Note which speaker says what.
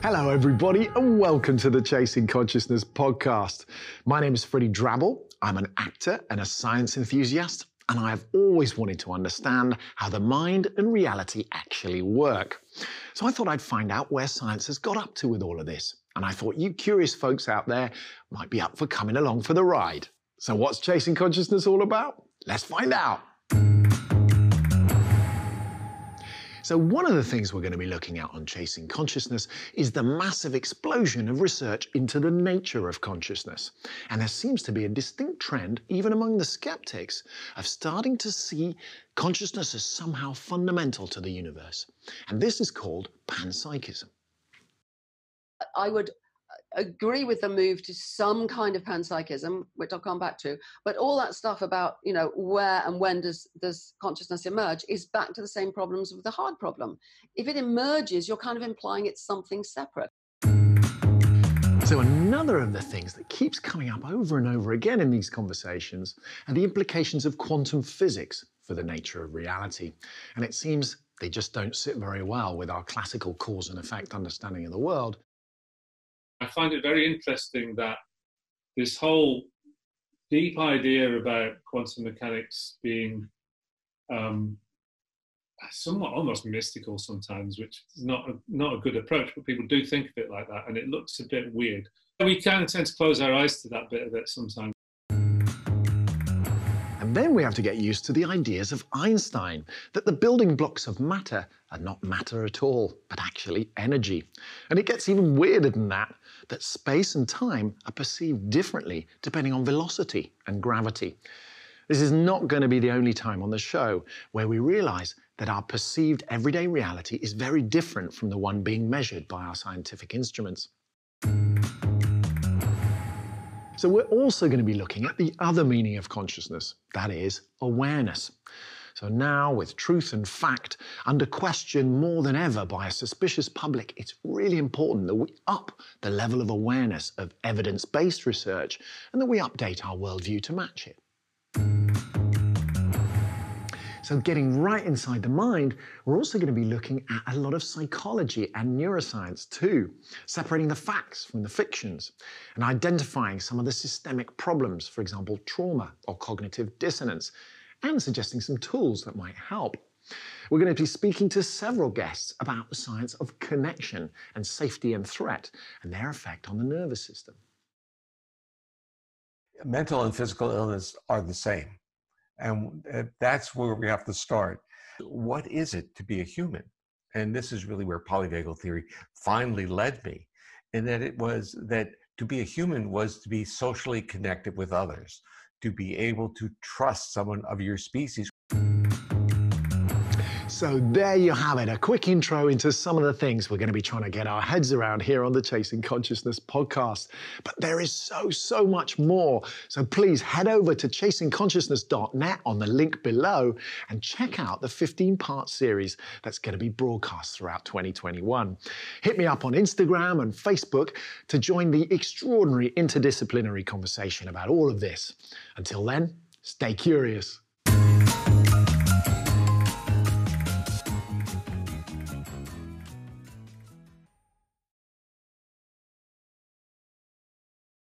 Speaker 1: Hello, everybody, and welcome to the Chasing Consciousness podcast. My name is Freddie Drabble. I'm an actor and a science enthusiast, and I've always wanted to understand how the mind and reality actually work. So I thought I'd find out where science has got up to with all of this. And I thought you curious folks out there might be up for coming along for the ride. So, what's Chasing Consciousness all about? Let's find out. So, one of the things we're going to be looking at on Chasing Consciousness is the massive explosion of research into the nature of consciousness. And there seems to be a distinct trend, even among the skeptics, of starting to see consciousness as somehow fundamental to the universe. And this is called panpsychism.
Speaker 2: I would agree with the move to some kind of panpsychism, which I'll come back to. But all that stuff about you know where and when does does consciousness emerge is back to the same problems with the hard problem. If it emerges, you're kind of implying it's something separate.
Speaker 1: So, another of the things that keeps coming up over and over again in these conversations are the implications of quantum physics for the nature of reality. And it seems they just don't sit very well with our classical cause and effect understanding of the world.
Speaker 3: I find it very interesting that this whole deep idea about quantum mechanics being um, somewhat almost mystical sometimes, which is not a, not a good approach, but people do think of it like that, and it looks a bit weird. We can tend to close our eyes to that bit of it sometimes.
Speaker 1: And then we have to get used to the ideas of Einstein that the building blocks of matter are not matter at all, but actually energy. And it gets even weirder than that, that space and time are perceived differently depending on velocity and gravity. This is not going to be the only time on the show where we realize that our perceived everyday reality is very different from the one being measured by our scientific instruments. So we're also going to be looking at the other meaning of consciousness, that is, awareness. So now, with truth and fact under question more than ever by a suspicious public, it's really important that we up the level of awareness of evidence based research and that we update our worldview to match it. So, getting right inside the mind, we're also going to be looking at a lot of psychology and neuroscience too, separating the facts from the fictions and identifying some of the systemic problems, for example, trauma or cognitive dissonance, and suggesting some tools that might help. We're going to be speaking to several guests about the science of connection and safety and threat and their effect on the nervous system.
Speaker 4: Mental and physical illness are the same. And uh, that's where we have to start. What is it to be a human? And this is really where polyvagal theory finally led me, in that it was that to be a human was to be socially connected with others, to be able to trust someone of your species.
Speaker 1: So there you have it, a quick intro into some of the things we're going to be trying to get our heads around here on the Chasing Consciousness podcast. But there is so, so much more. So please head over to chasingconsciousness.net on the link below and check out the 15 part series that's going to be broadcast throughout 2021. Hit me up on Instagram and Facebook to join the extraordinary interdisciplinary conversation about all of this. Until then, stay curious.